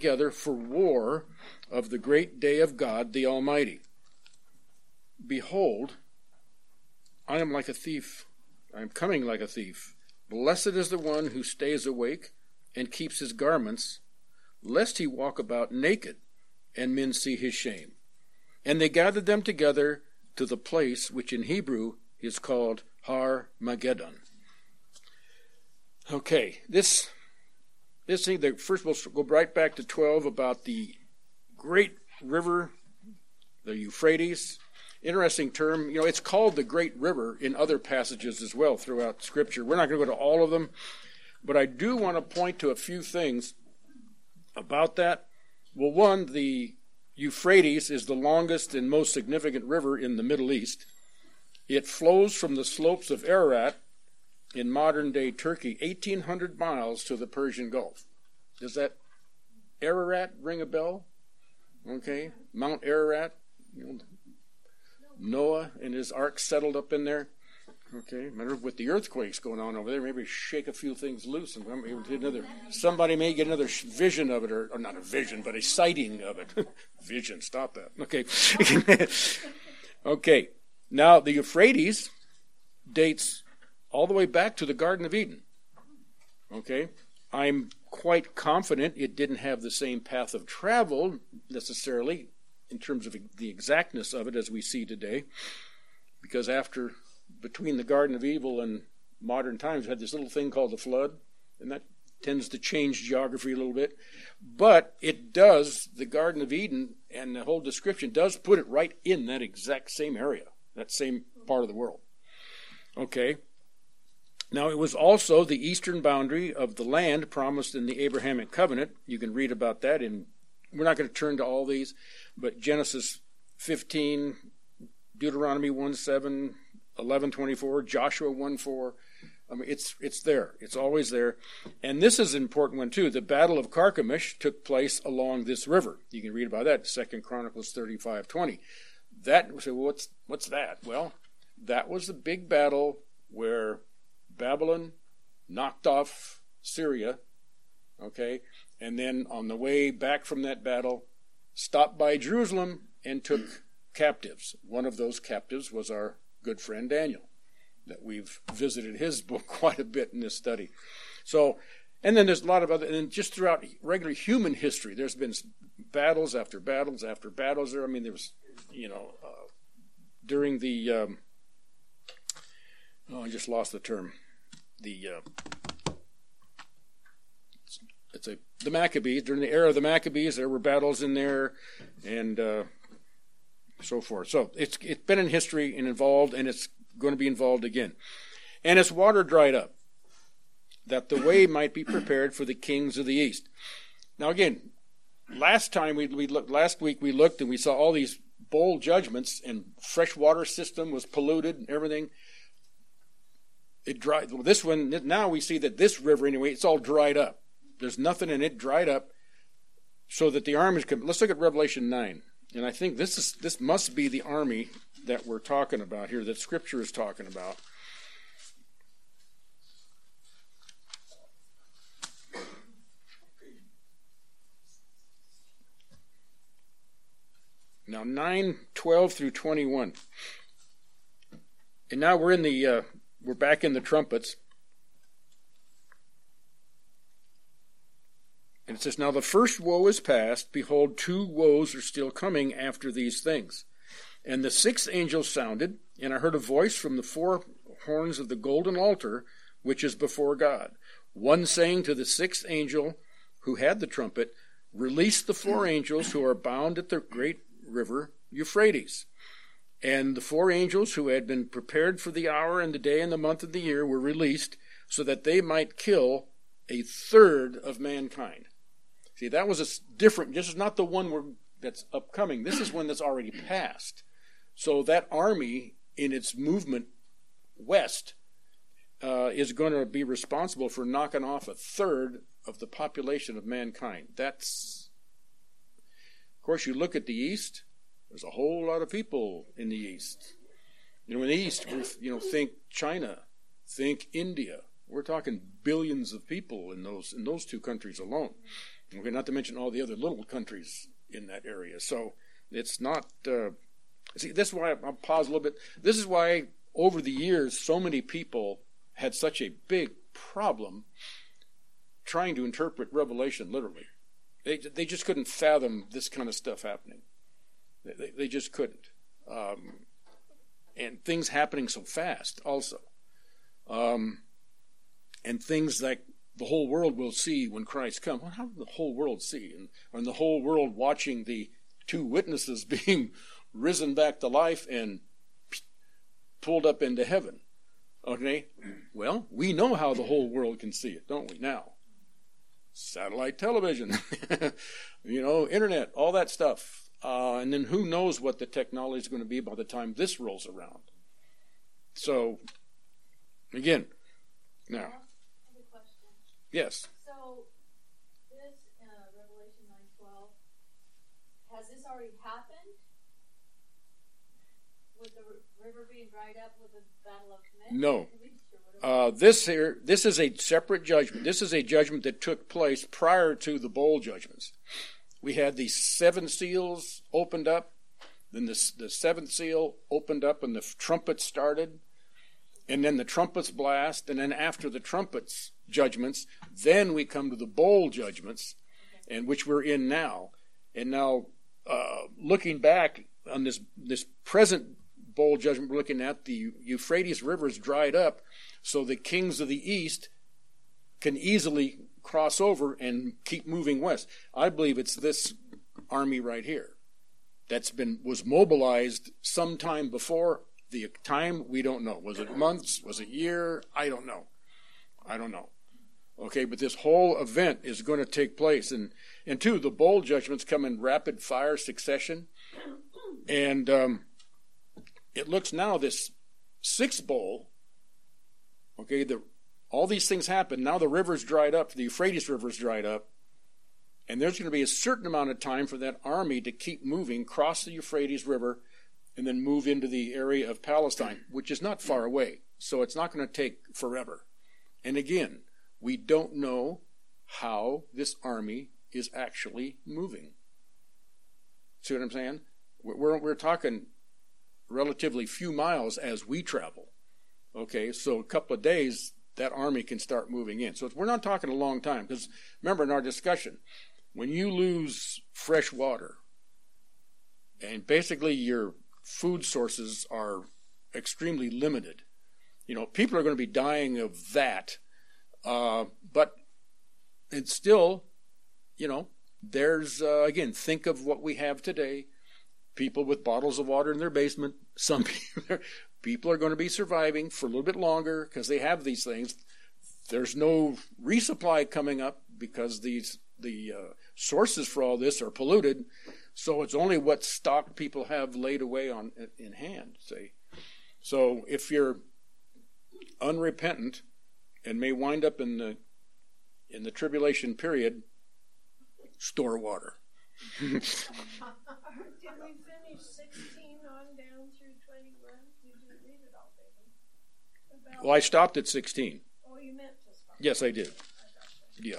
together for war of the great day of God the Almighty. Behold, I am like a thief. I am coming like a thief. Blessed is the one who stays awake and keeps his garments, lest he walk about naked and men see his shame. And they gathered them together to the place which in Hebrew is called Har Mageddon. Okay, this this thing. The, first, we'll go right back to twelve about the great river, the Euphrates. Interesting term. You know, it's called the Great River in other passages as well throughout Scripture. We're not going to go to all of them, but I do want to point to a few things about that. Well, one, the Euphrates is the longest and most significant river in the Middle East. It flows from the slopes of Ararat in modern day Turkey, 1,800 miles to the Persian Gulf. Does that Ararat ring a bell? Okay, Mount Ararat. Noah and his ark settled up in there. Okay, remember with the earthquakes going on over there, maybe shake a few things loose, and another somebody may get another vision of it, or, or not a vision, but a sighting of it. vision, stop that. Okay, okay. Now the Euphrates dates all the way back to the Garden of Eden. Okay, I'm quite confident it didn't have the same path of travel necessarily in terms of the exactness of it as we see today, because after between the Garden of Evil and modern times, had this little thing called the flood, and that tends to change geography a little bit. But it does, the Garden of Eden and the whole description does put it right in that exact same area, that same part of the world. Okay. Now, it was also the eastern boundary of the land promised in the Abrahamic covenant. You can read about that in, we're not going to turn to all these, but Genesis 15, Deuteronomy 1 7, 11:24, Joshua 1:4. I mean, it's it's there. It's always there. And this is an important one too. The Battle of Carchemish took place along this river. You can read about that. Second Chronicles 35:20. That so what's what's that? Well, that was the big battle where Babylon knocked off Syria. Okay, and then on the way back from that battle, stopped by Jerusalem and took captives. One of those captives was our good friend Daniel, that we've visited his book quite a bit in this study. So, and then there's a lot of other, and just throughout regular human history, there's been battles after battles after battles. There, I mean, there was, you know, uh, during the, um, oh, I just lost the term, the, uh, it's, a the Maccabees during the era of the Maccabees. There were battles in there, and uh, so forth. So it's it's been in history and involved, and it's going to be involved again. And its water dried up, that the way might be prepared for the kings of the east. Now again, last time we, we looked, last week we looked and we saw all these bold judgments, and fresh water system was polluted and everything. It dried. Well, this one now we see that this river anyway, it's all dried up. There's nothing in it, dried up, so that the armies can. Let's look at Revelation nine. And I think this is this must be the army that we're talking about here, that Scripture is talking about. Now, 9, 12 through 21. And now we're in the, uh, we're back in the trumpets. And it says, Now the first woe is past. Behold, two woes are still coming after these things. And the sixth angel sounded, and I heard a voice from the four horns of the golden altar, which is before God. One saying to the sixth angel who had the trumpet, Release the four angels who are bound at the great river Euphrates. And the four angels who had been prepared for the hour and the day and the month and the year were released so that they might kill a third of mankind. See, that was a different. This is not the one that's upcoming. This is one that's already passed. So that army, in its movement west, uh, is going to be responsible for knocking off a third of the population of mankind. That's, of course, you look at the east. There's a whole lot of people in the east. You know, in the east, we you know, think China, think India. We're talking billions of people in those in those two countries alone. Okay, not to mention all the other little countries in that area. So it's not. Uh, see, this is why I'll pause a little bit. This is why over the years so many people had such a big problem trying to interpret Revelation literally. They they just couldn't fathom this kind of stuff happening. They, they just couldn't. Um, and things happening so fast also. Um, and things like the whole world will see when Christ comes. Well, how will the whole world see? And, and the whole world watching the two witnesses being risen back to life and pulled up into heaven. Okay? Well, we know how the whole world can see it, don't we, now? Satellite television, you know, internet, all that stuff. Uh, and then who knows what the technology is going to be by the time this rolls around. So, again, now. Yes. So, this uh, Revelation 9:12, has this already happened? With the river being dried up with the battle of No. Uh, this here, this is a separate judgment. This is a judgment that took place prior to the bowl judgments. We had the seven seals opened up, then the, the seventh seal opened up, and the trumpets started, and then the trumpets blast, and then after the trumpets judgments, then we come to the bowl judgments, and which we're in now. And now, uh, looking back on this this present bowl judgment we're looking at, the Euphrates River is dried up, so the kings of the east can easily cross over and keep moving west. I believe it's this army right here that's been was mobilized sometime before the time we don't know. Was it months? Was it year? I don't know. I don't know. Okay, but this whole event is going to take place, and and two, the bowl judgments come in rapid fire succession, and um, it looks now this sixth bowl. Okay, the all these things happen. Now the river's dried up, the Euphrates River's dried up, and there's going to be a certain amount of time for that army to keep moving, cross the Euphrates River, and then move into the area of Palestine, which is not far away. So it's not going to take forever. And again, we don't know how this army is actually moving. See what I'm saying? We're, we're talking relatively few miles as we travel. Okay, so a couple of days, that army can start moving in. So we're not talking a long time because remember in our discussion, when you lose fresh water and basically your food sources are extremely limited, you know, people are going to be dying of that. Uh, but it's still, you know, there's, uh, again, think of what we have today people with bottles of water in their basement. Some people, people are going to be surviving for a little bit longer because they have these things. There's no resupply coming up because these the uh, sources for all this are polluted. So it's only what stock people have laid away on in hand. See, so if you're unrepentant and may wind up in the in the tribulation period, store water. Did we finish 16 on down through 21? You didn't read it all, baby. Well, I stopped at 16. Oh, you meant to stop. Yes, I did. Yeah.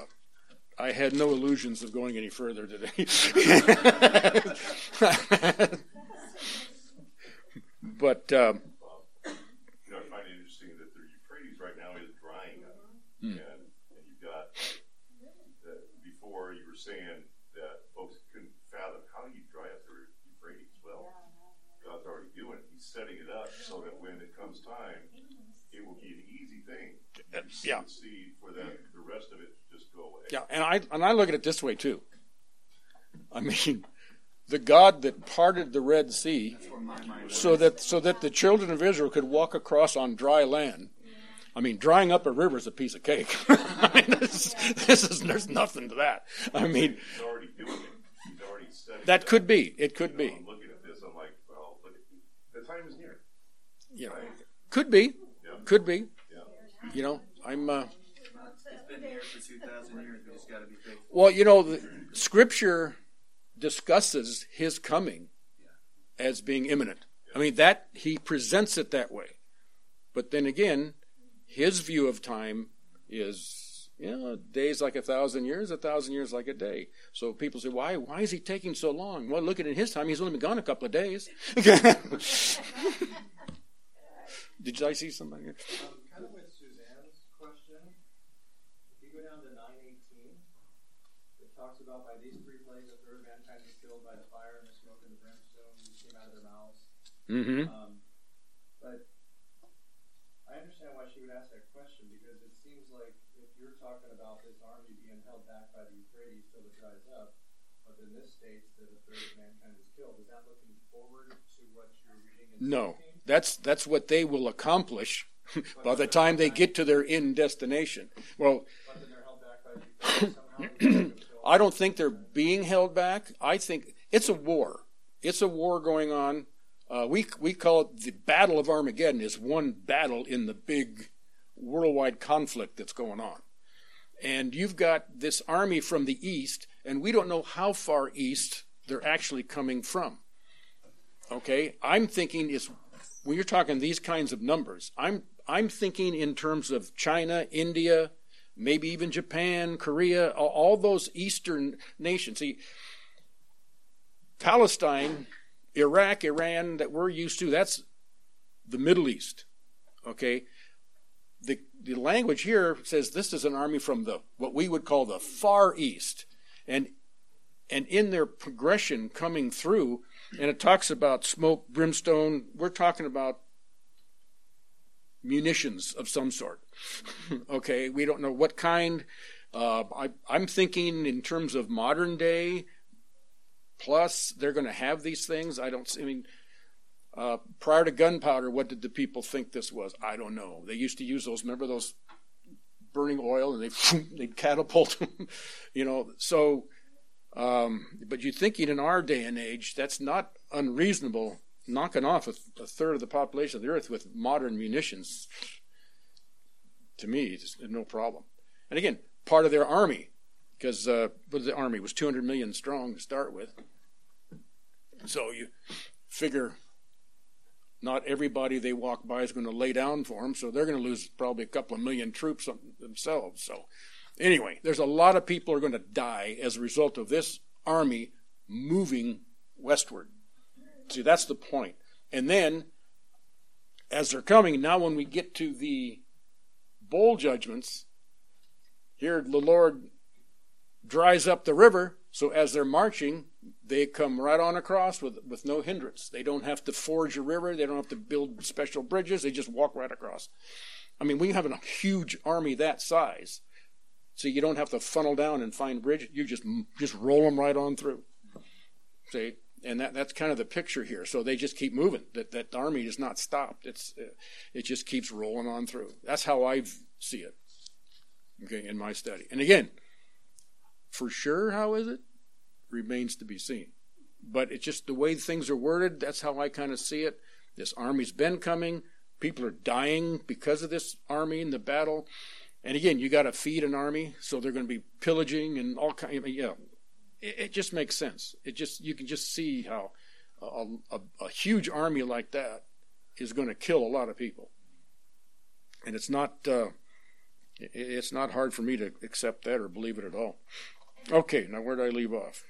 I had no illusions of going any further today. but um, you know, I find it interesting that the Euphrates right now is drying up, Hmm. and, and you've got uh, before you were saying that folks couldn't fathom how you dry up the Euphrates. Well, God's already doing it. He's setting it up so that when it comes time, it will be an easy thing. You yeah. See for that the rest of it just go away. Yeah, and I and I look at it this way too. I mean, the God that parted the Red Sea so that so that the children of Israel could walk across on dry land. I mean, drying up a river is a piece of cake. I mean, this, is- this is there's nothing to that. I mean, He's already doing it. He's already setting that could be. It could be. I'm looking at this, I'm like, well, look at, the time is near. Yeah, could be. Could be. Yeah. You know, I'm. Uh, It's been here for 2,000 years. We just got to be. Well, you know, the Scripture discusses his coming as being imminent. I mean, that he presents it that way. But then again, his view of time is You know, days like a thousand years, a thousand years like a day. So people say, why, why is he taking so long? Well, look at it in his time. He's only been gone a couple of days. Did I see somebody? here? Um, kind of with Suzanne's question, if you go down to nine eighteen, it talks about by these three plagues, a third of mankind is killed by the fire and the smoke and the brimstone came out of their mouths. Mm-hmm. Um, but I understand why she would ask that question because it seems like if you're talking about this army being held back by the Euphrates till it dries up, but then this states that a third of mankind is killed, is that looking forward to what you're reading in No, 16? that's that's what they will accomplish by the time they get to their end destination. Well, But then they're held back by the Euphrates somehow. I don't think they're being held back. I think it's a war. It's a war going on. Uh, we we call it the Battle of Armageddon. Is one battle in the big worldwide conflict that's going on, and you've got this army from the east, and we don't know how far east they're actually coming from. Okay, I'm thinking is when you're talking these kinds of numbers, I'm I'm thinking in terms of China, India, maybe even Japan, Korea, all, those eastern nations. See, Palestine, Iraq, Iran that we're used to, that's the Middle East. Okay? The the language here says this is an army from the what we would call the far east. And and in their progression coming through, and it talks about smoke, brimstone, we're talking about munitions of some sort. okay, we don't know what kind. Uh, I, I'm thinking in terms of modern day. Plus, they're going to have these things. I don't. I mean, uh, prior to gunpowder, what did the people think this was? I don't know. They used to use those. Remember those burning oil, and they they catapult them. you know. So, um, but you're thinking in our day and age, that's not unreasonable. Knocking off a, a third of the population of the earth with modern munitions, to me, is no problem. And again, part of their army, because uh, the army was 200 million strong to start with. So you figure not everybody they walk by is going to lay down for them, so they're going to lose probably a couple of million troops themselves. So anyway, there's a lot of people are going to die as a result of this army moving westward. See, that's the point. And then, as they're coming, now when we get to the bowl judgments, here the Lord dries up the river, so as they're marching, they come right on across with, with no hindrance. They don't have to forge a river, they don't have to build special bridges, they just walk right across. I mean, we have a huge army that size, so you don't have to funnel down and find bridges, You just just roll them right on through. See, and that that's kind of the picture here. So they just keep moving. That that army is not stopped. It's uh, it just keeps rolling on through. That's how I see it. Okay, in my study. And again, for sure, how is it? Remains to be seen. But it's just the way things are worded. That's how I kind of see it. This army's been coming. People are dying because of this army in the battle. And again, you got to feed an army, so they're going to be pillaging and all kind. Of, yeah, it, it, just makes sense. It just you can just see how a, a, a huge army like that is going to kill a lot of people, and it's not uh, it, it's not hard for me to accept that or believe it at all. Okay, now where did I leave off?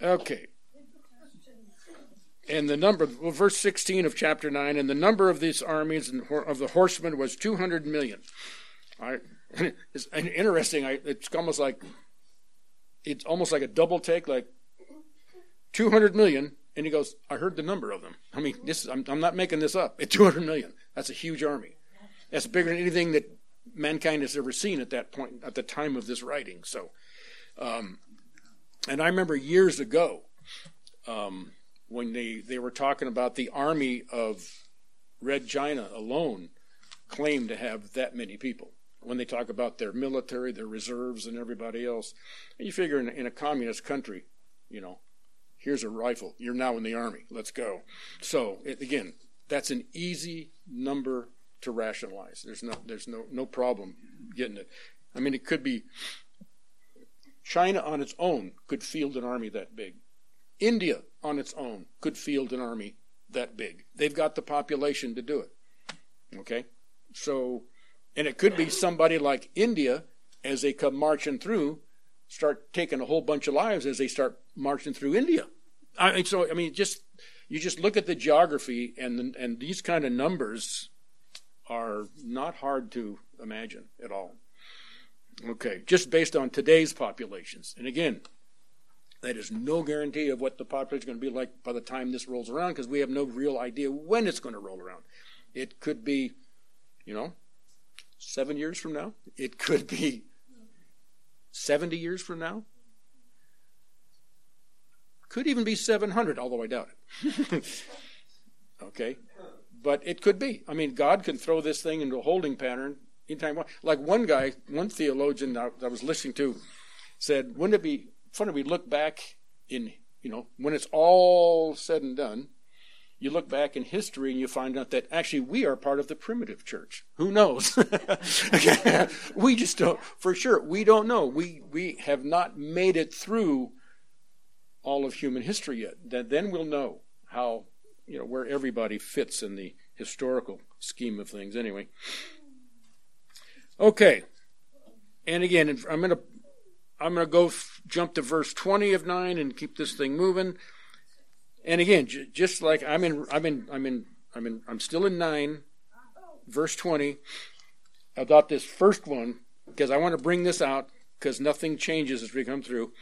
Okay. And the number, well, verse 16 of chapter 9, and the number of these armies and of the horsemen was 200 million. I, it's interesting. I, it's almost like it's almost like a double take, like 200 million. And he goes, I heard the number of them. I mean, this I'm, I'm not making this up. It's 200 million. That's a huge army. That's bigger than anything that mankind has ever seen at that point, at the time of this writing. So, um, and I remember years ago um, when they, they were talking about the army of Red China alone claimed to have that many people. When they talk about their military, their reserves, and everybody else, and you figure in, in a communist country, you know, here's a rifle. You're now in the army. Let's go. So it, again, that's an easy number to rationalize. There's no there's no no problem getting it. I mean, it could be China on its own could field an army that big. India on its own could field an army that big. They've got the population to do it. Okay? So And it could be somebody like India, as they come marching through, start taking a whole bunch of lives as they start marching through India. I mean, so I mean, just you just look at the geography, and and these kind of numbers are not hard to imagine at all. Okay, just based on today's populations, and again, that is no guarantee of what the population is going to be like by the time this rolls around because we have no real idea when it's going to roll around. It could be, you know, seven years from now. It could be 70 years from now. Could even be 700, although I doubt it. okay? But it could be. I mean, God can throw this thing into a holding pattern anytime. Like one guy, one theologian that I was listening to said, wouldn't it be funny we look back in, you know, when it's all said and done, you look back in history and you find out that actually we are part of the primitive church. Who knows? we just don't, for sure, we don't know. We, we have not made it through all of human history yet. Then we'll know how, you know, where everybody fits in the historical scheme of things anyway. Okay. And again, I'm going to I'm going to go f- jump to verse 20 of 9 and keep this thing moving. And again, j- just like I'm in, I'm in, I'm in, I'm in, I'm still in 9, verse 20. I thought this first one, because I want to bring this out, because nothing changes as we come through.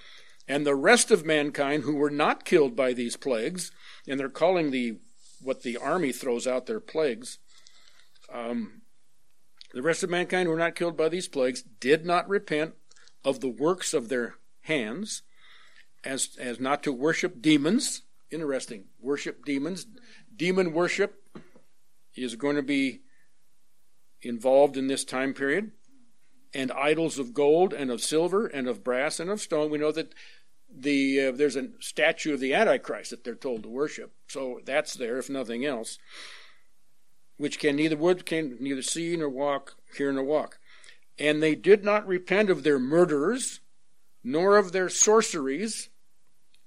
And the rest of mankind who were not killed by these plagues, and they're calling the what the army throws out their plagues. Um, the rest of mankind who were not killed by these plagues did not repent of the works of their hands, as as not to worship demons. Interesting. Worship demons. Demon worship is going to be involved in this time period. And idols of gold and of silver and of brass and of stone. We know that the uh, there's a statue of the Antichrist that they're told to worship. So that's there, if nothing else. Which can neither would can neither see nor walk, hear nor walk. And they did not repent of their murders, nor of their sorceries,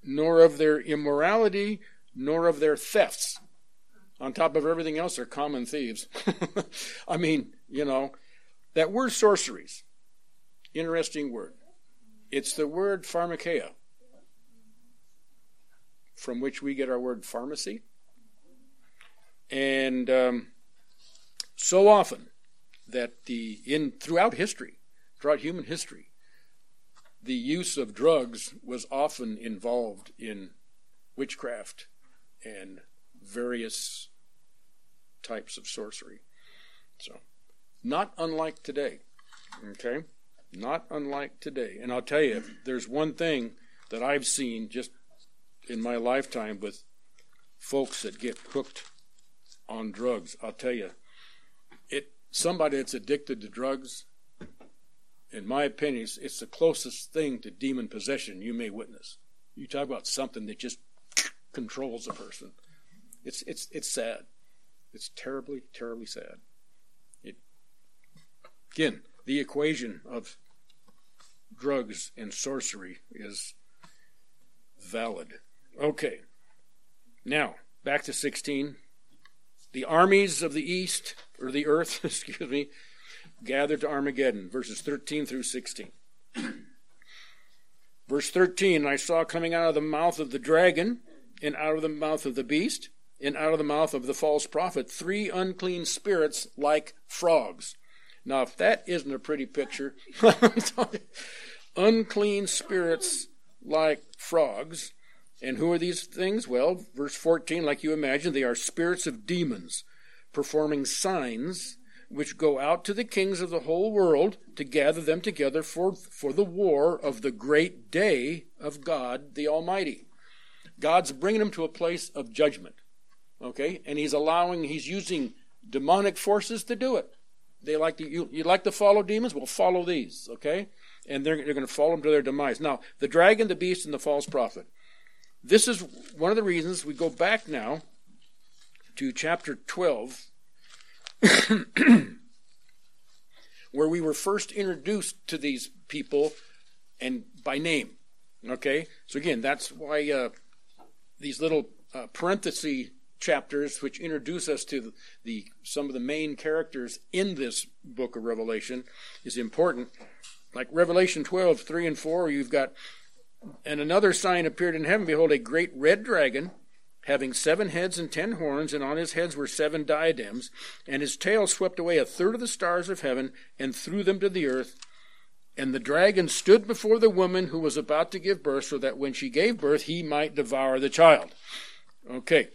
nor of their immorality, nor of their thefts. On top of everything else, they're common thieves. I mean, you know, that word sorceries, interesting word. It's the word pharmakeia, from which we get our word pharmacy. And um, so often that the in throughout history, throughout human history, the use of drugs was often involved in witchcraft and various types of sorcery. So, not unlike today. Okay? Not unlike today. And I'll tell you, there's one thing that I've seen just in my lifetime with folks that get hooked on drugs. I'll tell you, it somebody that's addicted to drugs, in my opinion, it's the closest thing to demon possession you may witness. You talk about something that just controls a person. It's it's it's sad. It's terribly, terribly sad. It again, the equation of drugs and sorcery is valid. Okay. Now, back to 16. The armies of the east, or the earth, excuse me, gathered to Armageddon, verses 13 through 16. Verse 13 I saw coming out of the mouth of the dragon, and out of the mouth of the beast, and out of the mouth of the false prophet, three unclean spirits like frogs. Now, if that isn't a pretty picture, unclean spirits like frogs. And who are these things? Well, verse 14, like you imagine, they are spirits of demons performing signs which go out to the kings of the whole world to gather them together for, for the war of the great day of God the Almighty. God's bringing them to a place of judgment. Okay? And he's allowing, he's using demonic forces to do it. They like to, you, you like to follow demons? Well, follow these. Okay? And they're, they're going to follow them to their demise. Now, the dragon, the beast, and the false prophet. This is one of the reasons we go back now to chapter 12, where we were first introduced to these people and by name. Okay? So again, that's why uh, these little uh, parenthesis chapters which introduce us to the, the some of the main characters in this book of Revelation is important. Like Revelation 12, 3 and 4, you've got, and another sign appeared in heaven. Behold, a great red dragon, having seven heads and ten horns, and on his heads were seven diadems, and his tail swept away a third of the stars of heaven and threw them to the earth. And the dragon stood before the woman who was about to give birth, so that when she gave birth, he might devour the child. Okay.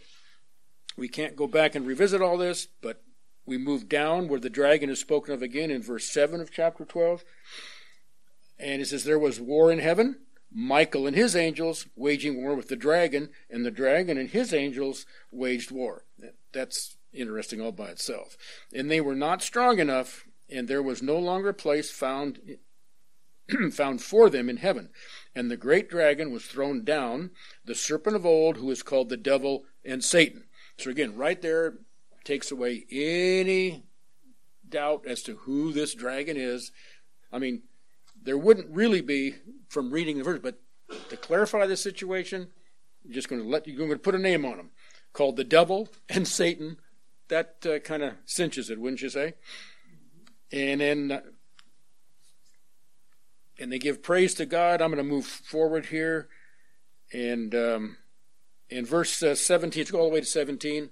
We can't go back and revisit all this, but we move down where the dragon is spoken of again in verse 7 of chapter 12. And it says, There was war in heaven, Michael and his angels waging war with the dragon, and the dragon and his angels waged war. That's interesting all by itself. And they were not strong enough, and there was no longer place found found for them in heaven. And the great dragon was thrown down, the serpent of old, who is called the devil and Satan. So again, right there takes away any doubt as to who this dragon is. I mean, there wouldn't really be from reading the verse, but to clarify the situation, I'm just going to let you, going to put a name on them called the devil and Satan. That uh, kind of cinches it, wouldn't you say? And then, uh, and they give praise to God. I'm going to move forward here, and um, in verse uh, 17, let's go all the way to 17.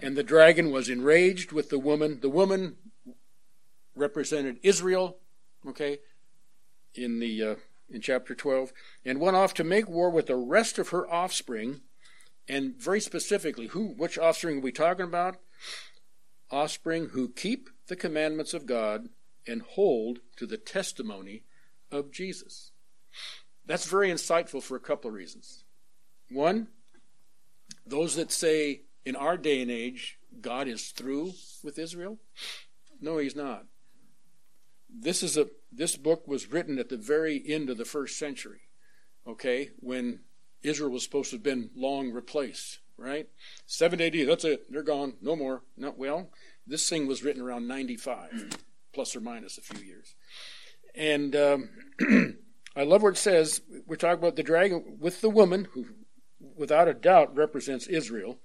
And the dragon was enraged with the woman. The woman represented Israel. Okay, in the uh, in chapter 12 and went off to make war with the rest of her offspring and very specifically who which offspring are we talking about? Offspring who keep the commandments of god and hold to the testimony of jesus. That's very insightful for a couple of reasons. One those that say in our day and age god is through with israel? No he's not this is a this book was written at the very end of the first century, okay, when Israel was supposed to have been long replaced, right? 7 AD, that's it, they're gone, no more. No, well, this thing was written around 95, plus or minus a few years. And um, I love what it says. We're talking about the dragon with the woman, who without a doubt represents Israel.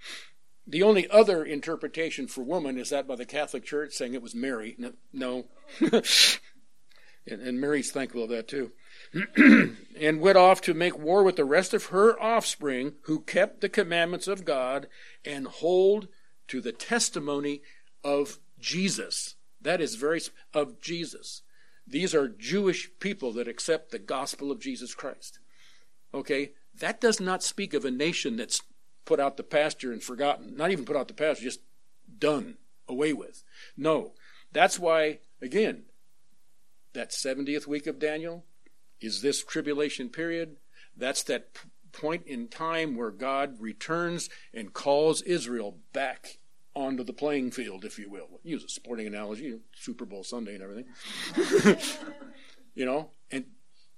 The only other interpretation for woman is that by the Catholic Church saying it was Mary. No. and, and Mary's thankful of that too. and went off to make war with the rest of her offspring who kept the commandments of God and hold to the testimony of Jesus. That is very, of Jesus. These are Jewish people that accept the gospel of Jesus Christ. Okay? That does not speak of a nation that's put out the pasture and forgotten. Not even put out the pasture, just done, away with. No. That's why, again, that 70th week of Daniel is this tribulation period. That's that point in time where God returns and calls Israel back onto the playing field, if you will. Use a sporting analogy, Super Bowl Sunday and everything. you know, and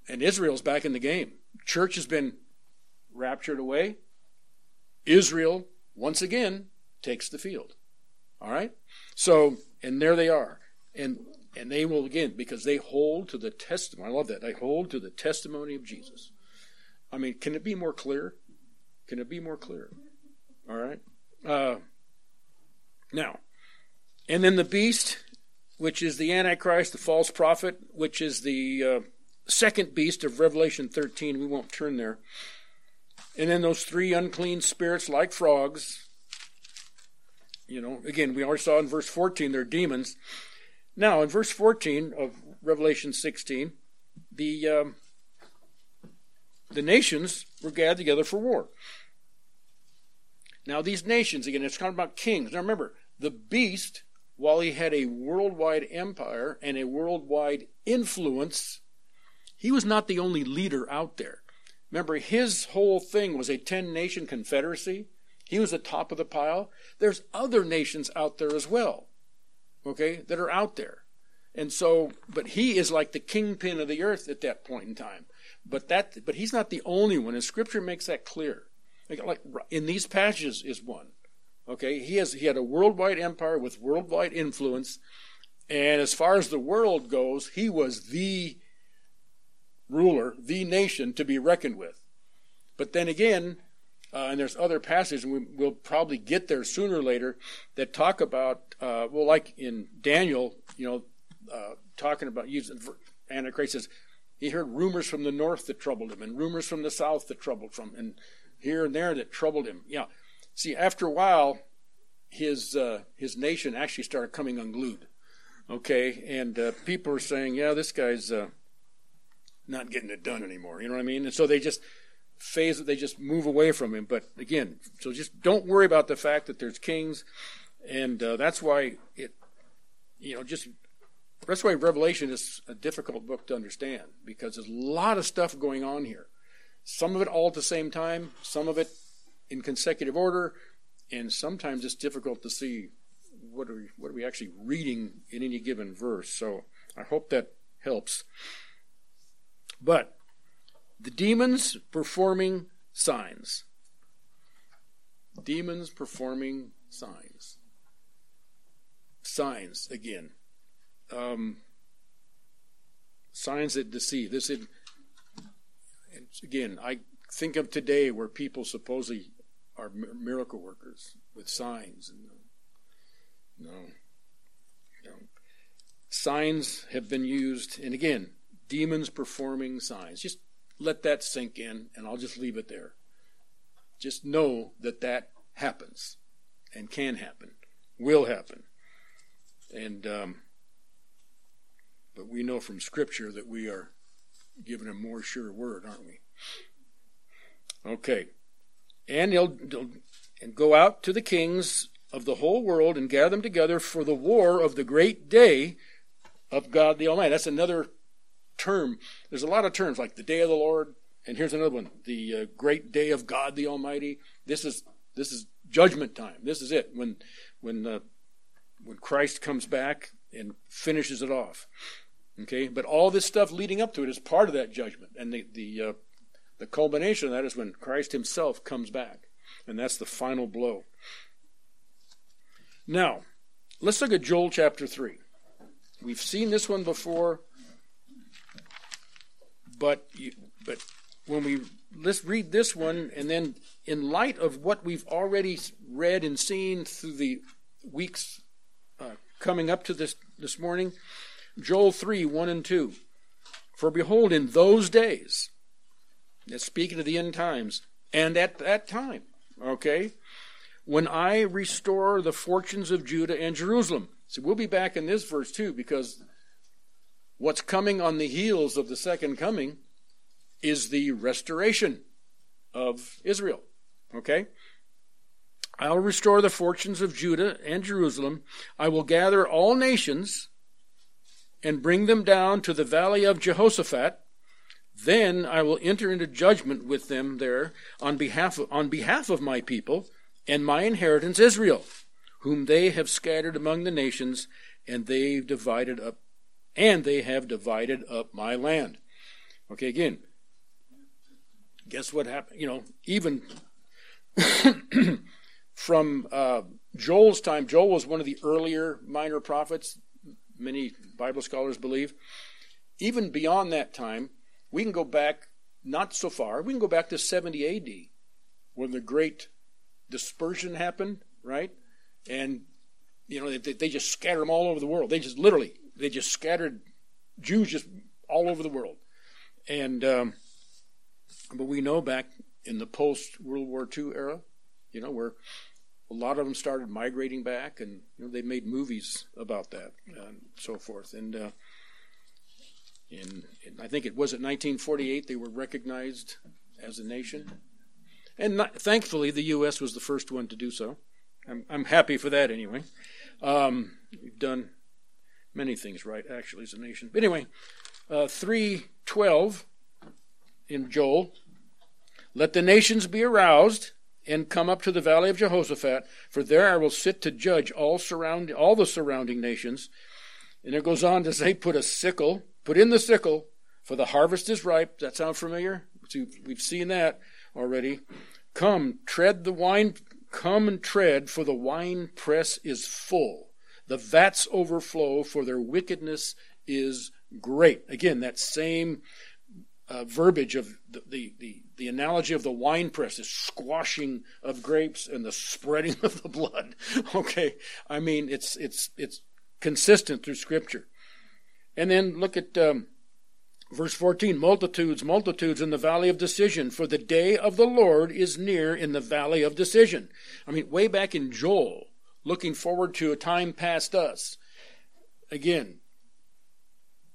and Israel's back in the game. Church has been raptured away. Israel, once again, takes the field. All right? So, and there they are. And and they will again because they hold to the testimony. I love that. They hold to the testimony of Jesus. I mean, can it be more clear? Can it be more clear? All right. Uh, now, and then the beast, which is the Antichrist, the false prophet, which is the uh, second beast of Revelation 13. We won't turn there. And then those three unclean spirits like frogs. You know, again, we already saw in verse 14 they're demons. Now, in verse 14 of Revelation 16, the, um, the nations were gathered together for war. Now, these nations, again, it's talking about kings. Now, remember, the beast, while he had a worldwide empire and a worldwide influence, he was not the only leader out there. Remember, his whole thing was a 10 nation confederacy. He was the top of the pile. There's other nations out there as well, okay, that are out there. And so, but he is like the kingpin of the earth at that point in time. But that, but he's not the only one, and Scripture makes that clear. Like, like in these passages is one. Okay, he has he had a worldwide empire with worldwide influence, and as far as the world goes, he was the ruler, the nation to be reckoned with. But then again, uh, and there's other passages, we, will probably get there sooner or later, that talk about, uh, well, like in Daniel, you know, uh, talking about using Antichrist says he heard rumors from the north that troubled him, and rumors from the south that troubled him, and here and there that troubled him. Yeah, see, after a while, his uh, his nation actually started coming unglued. Okay, and uh, people are saying, yeah, this guy's uh, not getting it done anymore. You know what I mean? And so they just phase it, they just move away from him. But again, so just don't worry about the fact that there's kings, and uh, that's why it, you know, just that's why Revelation is a difficult book to understand because there's a lot of stuff going on here. Some of it all at the same time, some of it in consecutive order, and sometimes it's difficult to see what are we, what are we actually reading in any given verse. So I hope that helps. But the demons performing signs. Demons performing signs. Signs again. Um, signs that deceive. This is, again, I think of today where people supposedly are miracle workers with signs and no, no. Signs have been used, and again, demons performing signs. Just let that sink in, and I'll just leave it there. Just know that that happens and can happen, will happen. And, um, but we know from Scripture that we are given a more sure word, aren't we? Okay. And he'll, he'll and go out to the kings of the whole world and gather them together for the war of the great day of God the Almighty. That's another term. There's a lot of terms like the day of the Lord, and here's another one: the uh, great day of God the Almighty. This is this is judgment time. This is it when when uh, when Christ comes back and finishes it off. Okay, but all this stuff leading up to it is part of that judgment, and the the uh, the culmination of that is when Christ Himself comes back, and that's the final blow. Now, let's look at Joel chapter 3. We've seen this one before, but you, but when we let's read this one, and then in light of what we've already read and seen through the weeks uh, coming up to this this morning, Joel 3 1 and 2. For behold, in those days, it's speaking of the end times, and at that time, okay, when I restore the fortunes of Judah and Jerusalem. So we'll be back in this verse too, because what's coming on the heels of the second coming is the restoration of Israel. Okay? I'll restore the fortunes of Judah and Jerusalem. I will gather all nations and bring them down to the valley of Jehoshaphat. Then I will enter into judgment with them there on behalf of, on behalf of my people and my inheritance Israel, whom they have scattered among the nations, and they've divided up and they have divided up my land. Okay, again, guess what happened? You know, even from uh, Joel's time, Joel was one of the earlier minor prophets, many Bible scholars believe. Even beyond that time, we can go back not so far, we can go back to 70 AD, when the great dispersion happened, right? And you know they, they just scattered them all over the world. They just literally they just scattered Jews just all over the world. And um, but we know back in the post World War II era, you know, where a lot of them started migrating back, and you know they made movies about that and so forth. And uh, in, in I think it was at 1948 they were recognized as a nation. And not, thankfully, the U.S. was the first one to do so. I'm, I'm happy for that anyway. Um, we've done many things right, actually, as a nation. But anyway, uh, 312 in Joel. Let the nations be aroused and come up to the valley of Jehoshaphat, for there I will sit to judge all surround all the surrounding nations. And it goes on to say, put a sickle, put in the sickle, for the harvest is ripe. That sound familiar? We've seen that already. Come, tread the wine, come and tread, for the wine press is full. The vats overflow, for their wickedness is great. Again, that same uh, verbiage of the, the, the, the analogy of the wine press, the squashing of grapes and the spreading of the blood. Okay, I mean it's it's it's consistent through Scripture. And then look at um, verse 14 multitudes, multitudes in the valley of decision, for the day of the Lord is near in the valley of decision. I mean, way back in Joel, looking forward to a time past us. Again,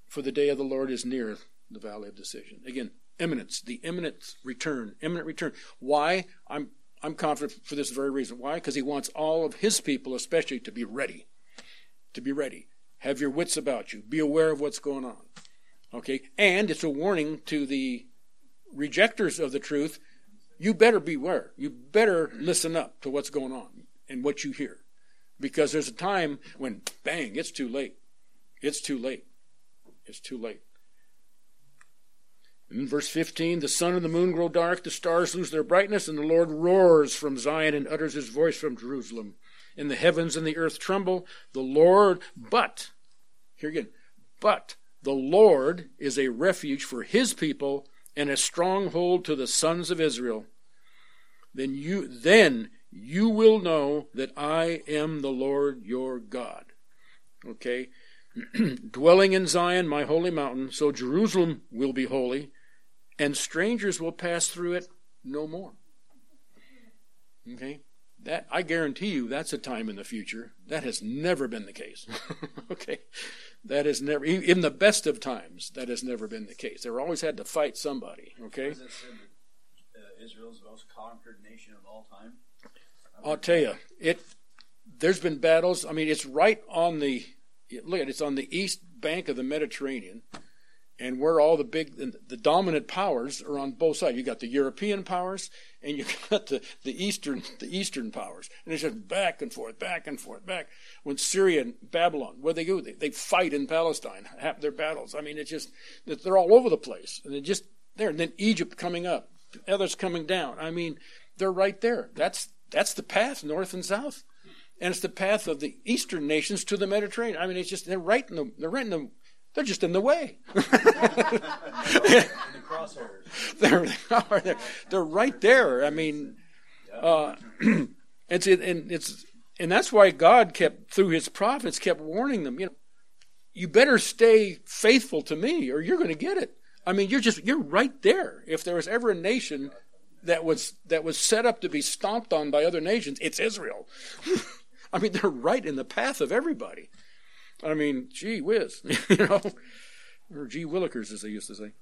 for the day of the Lord is near the valley of decision. Again, imminence, the imminent return, imminent return. Why? I'm I'm confident for this very reason. Why? Because he wants all of his people, especially, to be ready. To be ready. Have your wits about you. Be aware of what's going on. Okay? And it's a warning to the rejectors of the truth. You better beware. You better listen up to what's going on and what you hear. Because there's a time when, bang, it's too late. It's too late. It's too late. In verse 15, the sun and the moon grow dark, the stars lose their brightness, and the Lord roars from Zion and utters his voice from Jerusalem. And the heavens and the earth tremble. The Lord, but, here again, but the Lord is a refuge for his people and a stronghold to the sons of Israel. Then you, then you will know that I am the Lord your God. Okay? Dwelling in Zion, my holy mountain, so Jerusalem will be holy and strangers will pass through it no more. Okay? That I guarantee you that's a time in the future. That has never been the case. okay? That has never in the best of times, that has never been the case. They're always had to fight somebody. Okay? Said uh, Israel's most conquered nation of all time? I'll tell you, it there's been battles. I mean, it's right on the look at it's on the east bank of the Mediterranean and where all the big the dominant powers are on both sides. You got the European powers and you got the, the eastern the eastern powers, and it's just back and forth, back and forth, back. When Syria and Babylon, where they go, they, they fight in Palestine, have their battles. I mean, it's just they're all over the place, and they just there. And then Egypt coming up, others coming down. I mean, they're right there. That's that's the path, north and south, and it's the path of the eastern nations to the Mediterranean. I mean, it's just they're right in the they're right in the they're just in the way. the crosshairs. they're, they're, they're right there. I mean, uh, it's and it's and that's why God kept through His prophets kept warning them. You know, you better stay faithful to me, or you're going to get it. I mean, you're just you're right there. If there was ever a nation that was that was set up to be stomped on by other nations, it's Israel. I mean, they're right in the path of everybody. I mean, gee whiz, you know, or gee willikers, as they used to say.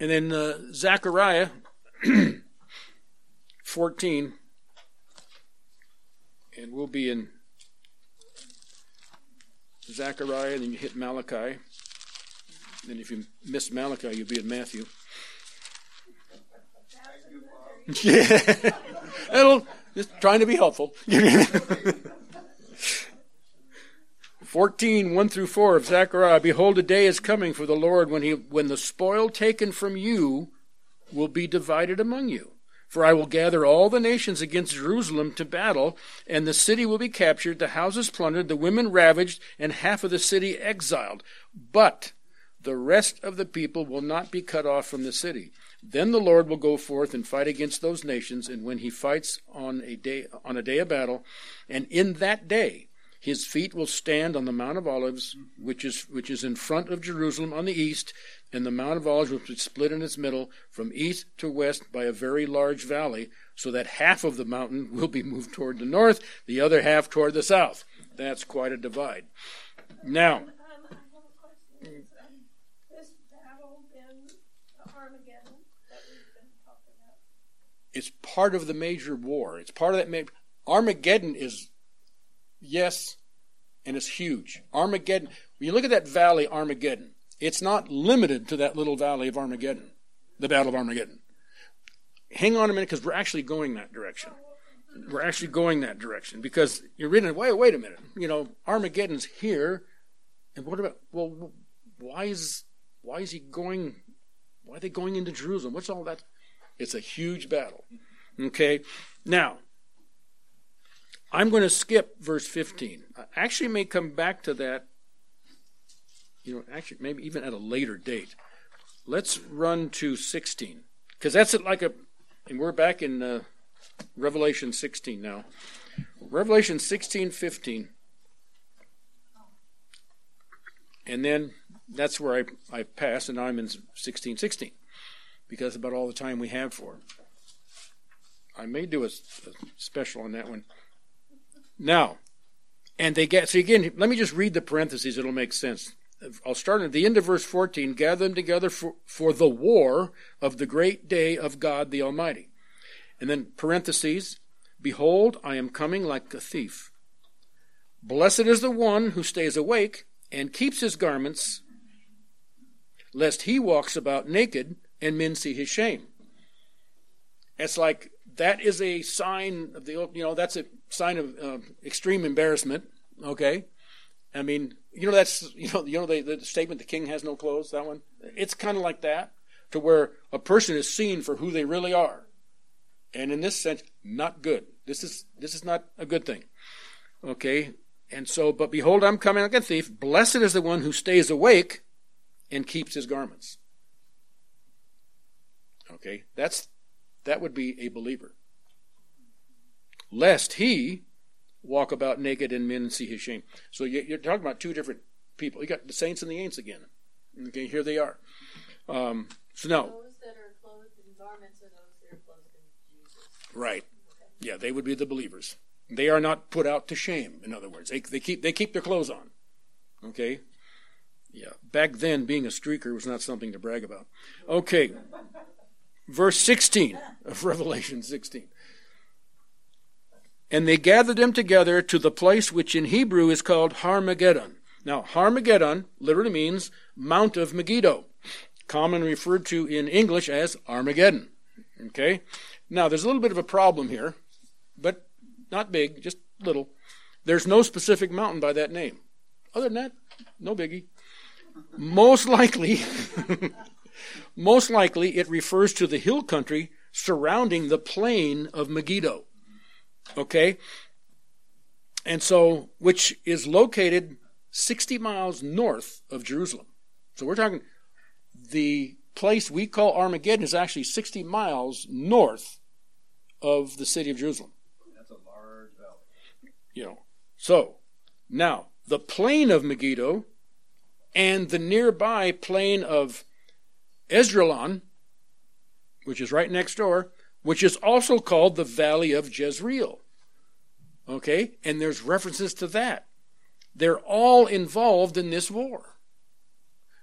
And then uh, Zechariah 14, and we'll be in Zechariah, and then you hit Malachi. Then if you miss Malachi, you'll be in Matthew. Yeah, it'll just trying to be helpful. 14, 1 through 4 of Zechariah, Behold, a day is coming for the Lord when, he, when the spoil taken from you will be divided among you. For I will gather all the nations against Jerusalem to battle, and the city will be captured, the houses plundered, the women ravaged, and half of the city exiled. But the rest of the people will not be cut off from the city. Then the Lord will go forth and fight against those nations, and when he fights on a day on a day of battle, and in that day his feet will stand on the Mount of Olives, which is, which is in front of Jerusalem on the east, and the Mount of Olives will be split in its middle from east to west by a very large valley, so that half of the mountain will be moved toward the north, the other half toward the south. That's quite a divide. Now, Um, I have a question. Is, um, this battle been Armageddon that we've been talking about? It's part of the major war. It's part of that. Ma- Armageddon is, yes, and it's huge. Armageddon. When you look at that valley, Armageddon, it's not limited to that little valley of Armageddon, the Battle of Armageddon. Hang on a minute, because we're actually going that direction. We're actually going that direction because you're reading. Wait, wait a minute. You know, Armageddon's here, and what about? Well, why is why is he going? Why are they going into Jerusalem? What's all that? It's a huge battle. Okay? Now, I'm going to skip verse 15. I actually may come back to that, you know, actually, maybe even at a later date. let's run to 16 because that's it like a and we're back in uh, revelation 16 now revelation 16 15 and then that's where i i pass and i'm in 16 16 because about all the time we have for i may do a, a special on that one now and they get so again let me just read the parentheses it'll make sense I'll start at the end of verse 14 gather them together for, for the war of the great day of God the Almighty. And then parentheses, behold, I am coming like a thief. Blessed is the one who stays awake and keeps his garments, lest he walks about naked and men see his shame. It's like that is a sign of the, you know, that's a sign of uh, extreme embarrassment, okay? I mean, you know that's you know you know the, the statement the king has no clothes that one? It's kind of like that to where a person is seen for who they really are. And in this sense not good. This is this is not a good thing okay? And so but behold i'm coming like a thief. Blessed is the one who stays awake and keeps his garments okay that's that would be a believer lest he walk about naked and men see his shame. So you're talking about two different people. You got the saints and the ain'ts again. Okay, here they are. Um, so now, Those that are clothed in garments are those that are clothed in Jesus. right? Yeah, they would be the believers. They are not put out to shame. In other words, they they keep they keep their clothes on. Okay. Yeah. Back then, being a streaker was not something to brag about. Okay. Verse 16 of Revelation 16. And they gathered them together to the place which in Hebrew is called Harmageddon. Now, Harmageddon literally means Mount of Megiddo, commonly referred to in English as Armageddon. Okay? Now, there's a little bit of a problem here, but not big, just little. There's no specific mountain by that name. Other than that, no biggie. Most likely, most likely it refers to the hill country surrounding the plain of Megiddo. Okay? And so, which is located 60 miles north of Jerusalem. So we're talking, the place we call Armageddon is actually 60 miles north of the city of Jerusalem. That's a large valley. You know, so now the plain of Megiddo and the nearby plain of Esdraelon, which is right next door, which is also called the Valley of Jezreel. Okay? And there's references to that. They're all involved in this war.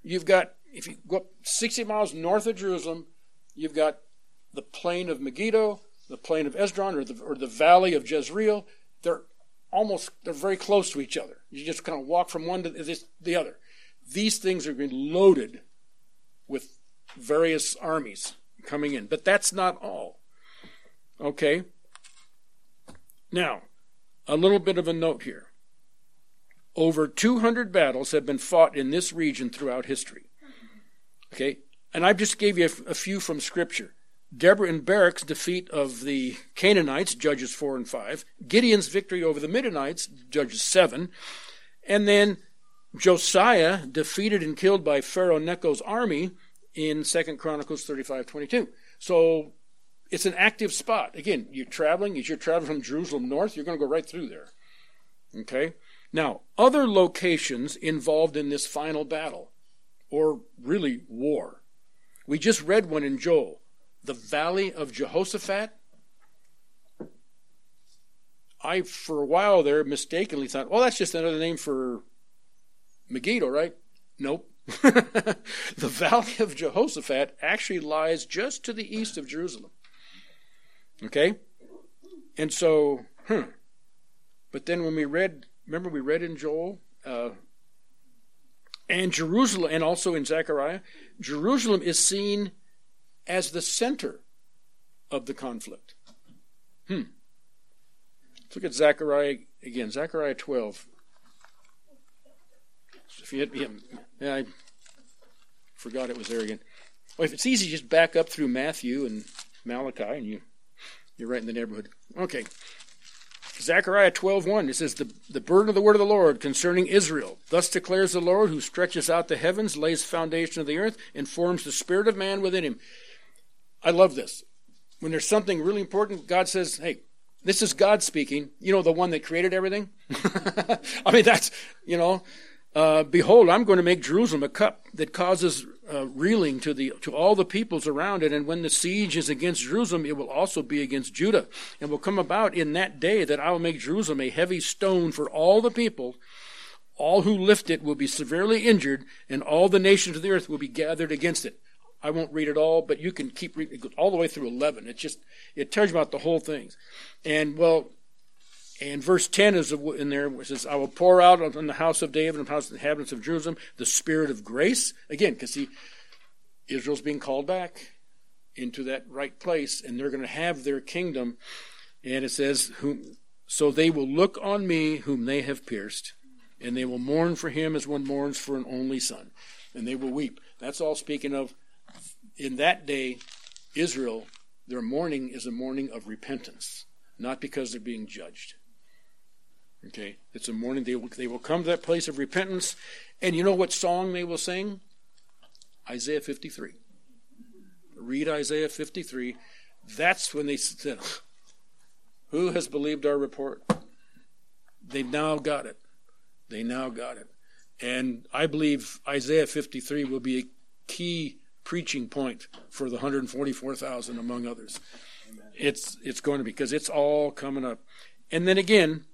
You've got, if you go up 60 miles north of Jerusalem, you've got the plain of Megiddo, the plain of Esdron, or the, or the valley of Jezreel. They're almost, they're very close to each other. You just kind of walk from one to this, the other. These things are being loaded with various armies coming in. But that's not all. Okay? Now, a little bit of a note here. Over 200 battles have been fought in this region throughout history. Okay? And I just gave you a, a few from Scripture. Deborah and Barak's defeat of the Canaanites, Judges 4 and 5. Gideon's victory over the Midianites, Judges 7. And then Josiah defeated and killed by Pharaoh Necho's army in Second Chronicles 35 22. So it's an active spot. Again, you're traveling, as you're traveling from Jerusalem north, you're going to go right through there. Okay? Now, other locations involved in this final battle, or really war. We just read one in Joel the Valley of Jehoshaphat. I, for a while there, mistakenly thought, well, that's just another name for Megiddo, right? Nope. the Valley of Jehoshaphat actually lies just to the east of Jerusalem. Okay? And so, hmm. But then when we read, remember we read in Joel, uh, and Jerusalem, and also in Zechariah, Jerusalem is seen as the center of the conflict. Hmm. Let's look at Zechariah again. Zechariah 12. If you hit, yeah, I forgot it was there again. Well, if it's easy, just back up through Matthew and Malachi, and you you're right in the neighborhood. Okay. Zechariah 12:1 it says the, the burden of the word of the Lord concerning Israel thus declares the Lord who stretches out the heavens lays foundation of the earth and forms the spirit of man within him I love this when there's something really important God says hey this is God speaking you know the one that created everything I mean that's you know uh, behold, I'm going to make Jerusalem a cup that causes uh, reeling to the to all the peoples around it. And when the siege is against Jerusalem, it will also be against Judah, and will come about in that day that I will make Jerusalem a heavy stone for all the people. All who lift it will be severely injured, and all the nations of the earth will be gathered against it. I won't read it all, but you can keep reading it all the way through 11. It just it tells you about the whole thing. And well, and verse 10 is in there, which says, I will pour out on the house of David and the inhabitants of Jerusalem the spirit of grace. Again, because see, Israel's being called back into that right place, and they're going to have their kingdom. And it says, whom, So they will look on me whom they have pierced, and they will mourn for him as one mourns for an only son, and they will weep. That's all speaking of in that day, Israel, their mourning is a mourning of repentance, not because they're being judged. Okay, it's a mourning they will, they will come to that place of repentance, and you know what song they will sing? Isaiah 53. Read Isaiah 53. That's when they said, Who has believed our report? They've now got it. They now got it. And I believe Isaiah 53 will be a key preaching point for the 144,000, among others. It's it's going to be because it's all coming up. And then again,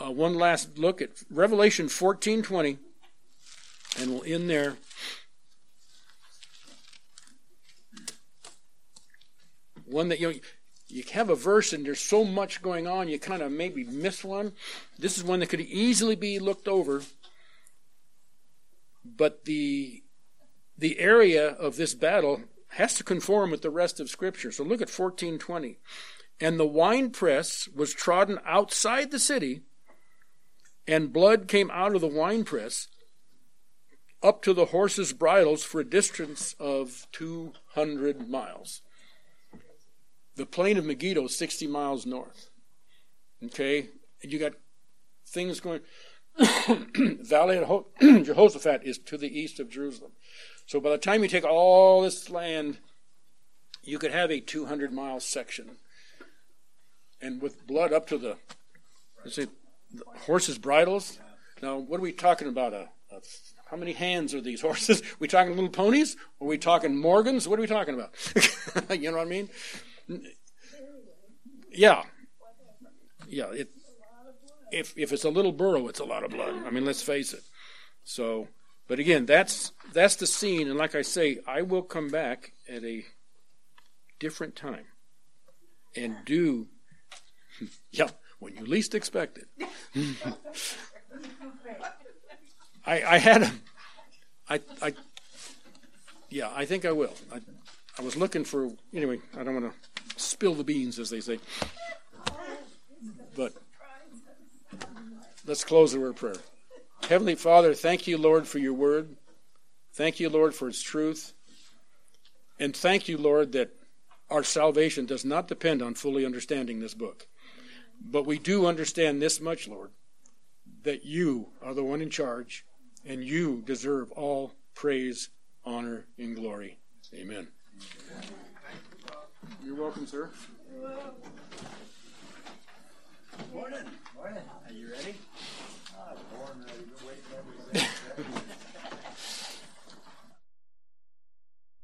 uh, one last look at Revelation 14:20, and we'll end there. One that you know, you have a verse and there's so much going on, you kind of maybe miss one. This is one that could easily be looked over, but the the area of this battle has to conform with the rest of Scripture. So look at 14:20. And the winepress was trodden outside the city, and blood came out of the winepress up to the horses' bridles for a distance of 200 miles. The plain of Megiddo is 60 miles north. Okay? And you got things going. Valley of Jehoshaphat is to the east of Jerusalem. So by the time you take all this land, you could have a 200 mile section. And with blood up to the, let's say, horses' bridles. Now, what are we talking about? A, a, how many hands are these horses? We talking little ponies? Are we talking Morgans? What are we talking about? you know what I mean? Yeah, yeah. It, if if it's a little burro, it's a lot of blood. I mean, let's face it. So, but again, that's that's the scene, and like I say, I will come back at a different time and do. Yeah, when you least expect it. I, I had a, I, I, yeah, I think I will. I, I was looking for, anyway, I don't want to spill the beans, as they say. But let's close the word prayer. Heavenly Father, thank you, Lord, for your word. Thank you, Lord, for its truth. And thank you, Lord, that our salvation does not depend on fully understanding this book. But we do understand this much, Lord, that you are the one in charge, and you deserve all praise, honor, and glory. Amen. You're welcome, sir. Morning. Morning. Are you ready?